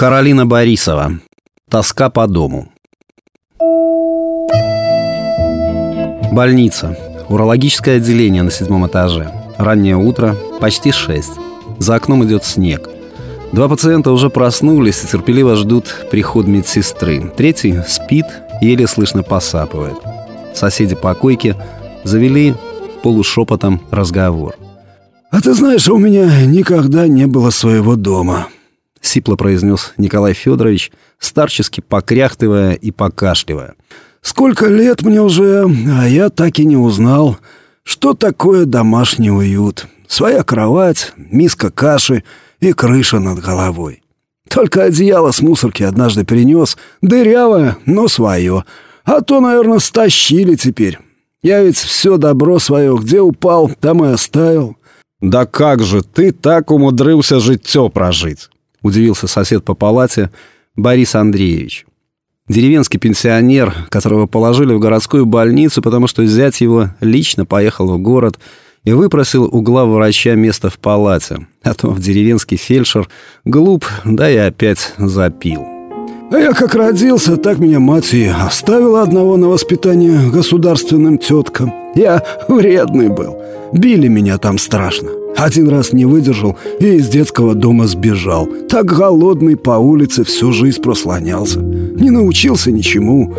Каролина Борисова. Тоска по дому. Больница. Урологическое отделение на седьмом этаже. Раннее утро, почти шесть. За окном идет снег. Два пациента уже проснулись и терпеливо ждут приход медсестры. Третий спит, еле слышно посапывает. Соседи по койке завели полушепотом разговор. «А ты знаешь, у меня никогда не было своего дома», — сипло произнес Николай Федорович, старчески покряхтывая и покашливая. «Сколько лет мне уже, а я так и не узнал, что такое домашний уют. Своя кровать, миска каши и крыша над головой. Только одеяло с мусорки однажды перенес, дырявое, но свое. А то, наверное, стащили теперь. Я ведь все добро свое, где упал, там и оставил». «Да как же ты так умудрился житье прожить?» — удивился сосед по палате Борис Андреевич. Деревенский пенсионер, которого положили в городскую больницу, потому что зять его лично поехал в город и выпросил у главврача место в палате. А то в деревенский фельдшер глуп, да и опять запил. А я как родился, так меня мать и оставила одного на воспитание государственным теткам. Я вредный был. Били меня там страшно. Один раз не выдержал и из детского дома сбежал. Так голодный по улице всю жизнь прослонялся. Не научился ничему.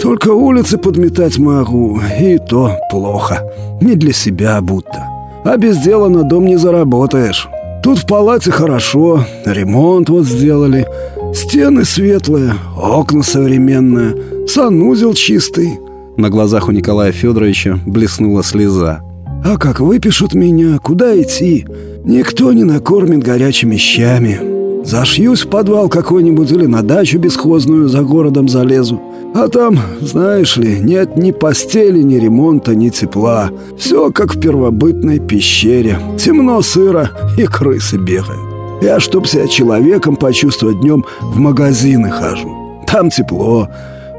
Только улицы подметать могу, и то плохо. Не для себя будто. А без дела на дом не заработаешь. Тут в палате хорошо, ремонт вот сделали – Стены светлые, окна современные, санузел чистый. На глазах у Николая Федоровича блеснула слеза. А как выпишут меня, куда идти? Никто не накормит горячими щами. Зашьюсь в подвал какой-нибудь или на дачу бесхозную за городом залезу. А там, знаешь ли, нет ни постели, ни ремонта, ни тепла. Все как в первобытной пещере. Темно, сыро и крысы бегают. Я, чтоб себя человеком почувствовать днем, в магазины хожу. Там тепло.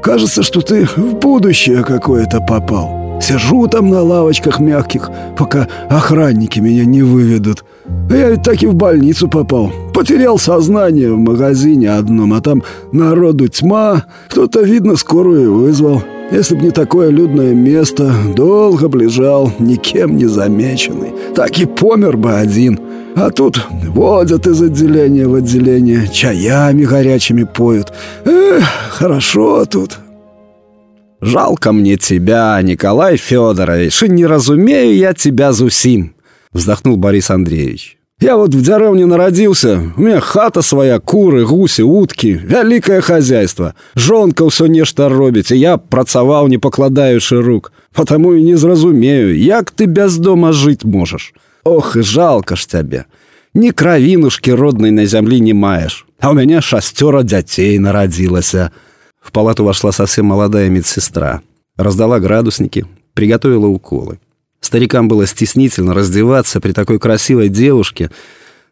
Кажется, что ты в будущее какое-то попал. Сижу там на лавочках мягких, пока охранники меня не выведут. Я ведь так и в больницу попал. Потерял сознание в магазине одном, а там народу тьма. Кто-то, видно, скорую вызвал. Если б не такое людное место, долго б лежал, никем не замеченный. Так и помер бы один. А тут водят из отделения в отделение, чаями горячими поют. Эх, хорошо тут. «Жалко мне тебя, Николай Федорович, и не разумею я тебя зусим», вздохнул Борис Андреевич. «Я вот в деревне народился, у меня хата своя, куры, гуси, утки, великое хозяйство. Жонка все нечто робить, и я працаваў, не покладаючи рук. Потому и не зразумею, як ты без дома жить можешь. Ох, и жалко ж тебе. Ни кровинушки родной на земле не маешь. А у меня шестеро детей народилось. В палату вошла совсем молодая медсестра. Раздала градусники, приготовила уколы. Старикам было стеснительно раздеваться при такой красивой девушке,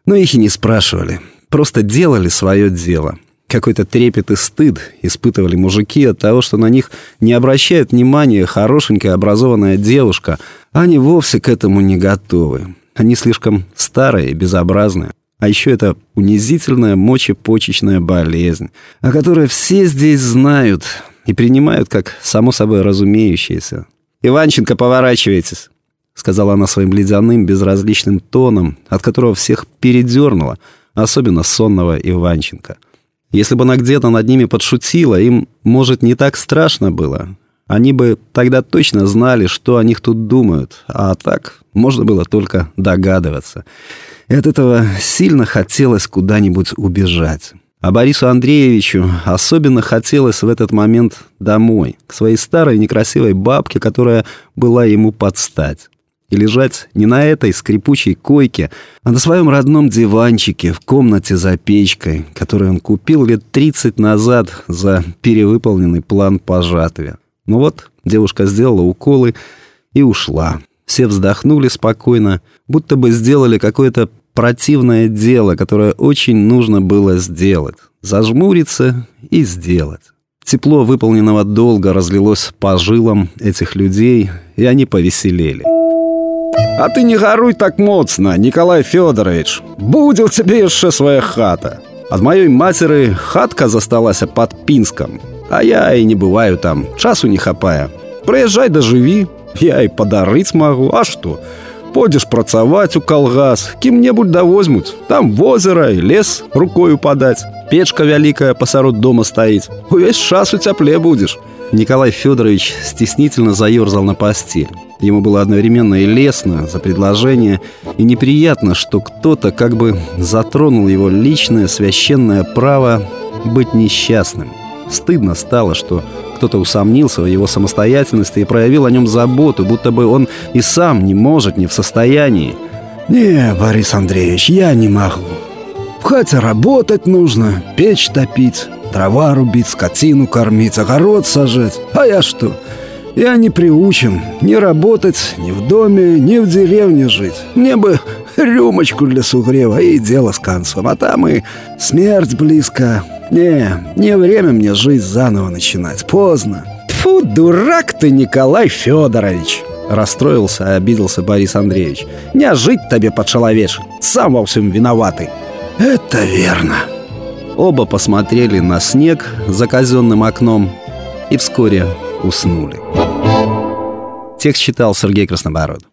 но их и не спрашивали. Просто делали свое дело. Какой-то трепет и стыд испытывали мужики от того, что на них не обращает внимания хорошенькая образованная девушка, они вовсе к этому не готовы. Они слишком старые и безобразные. А еще это унизительная мочепочечная болезнь, о которой все здесь знают и принимают как само собой разумеющееся. «Иванченко, поворачивайтесь!» сказала она своим ледяным, безразличным тоном, от которого всех передернуло, особенно сонного Иванченко. Если бы она где-то над ними подшутила, им, может, не так страшно было. Они бы тогда точно знали, что о них тут думают, а так можно было только догадываться. И от этого сильно хотелось куда-нибудь убежать. А Борису Андреевичу особенно хотелось в этот момент домой, к своей старой некрасивой бабке, которая была ему под стать. И лежать не на этой скрипучей койке, а на своем родном диванчике в комнате за печкой, которую он купил лет 30 назад за перевыполненный план по. Ну вот, девушка сделала уколы и ушла. Все вздохнули спокойно, будто бы сделали какое-то противное дело, которое очень нужно было сделать. Зажмуриться и сделать. Тепло выполненного долга разлилось по жилам этих людей, и они повеселели. «А ты не горуй так моцно, Николай Федорович! Будет тебе еще своя хата!» Ад маёй мацеры хатка засталася под пінскам. А я і не бываю там, часу не хапае. Прыязджай да жыві, я і падарыць магу, а што? Пойдзеш працаваць у калгас, кім-небудзь да возьмуць. Там возера і лес рукою падаць. Печка вялікая пасярод дома стаіць. Увесь час у цяпле будзеш. Николай Федорович стеснительно заерзал на постель. Ему было одновременно и лестно за предложение, и неприятно, что кто-то как бы затронул его личное священное право быть несчастным. Стыдно стало, что кто-то усомнился в его самостоятельности и проявил о нем заботу, будто бы он и сам не может, не в состоянии. «Не, Борис Андреевич, я не могу. Хате работать нужно, печь топить, дрова рубить, скотину кормить, огород сажать. А я что? Я не приучен ни работать, ни в доме, ни в деревне жить. Мне бы рюмочку для сугрева и дело с концом. А там и смерть близко. Не, не время мне жизнь заново начинать. Поздно. Фу, дурак ты, Николай Федорович! Расстроился и обиделся Борис Андреевич. Не жить тебе по-человечески. Сам во всем виноватый. Это верно. Оба посмотрели на снег за казенным окном и вскоре уснули. Текст читал Сергей Краснобород.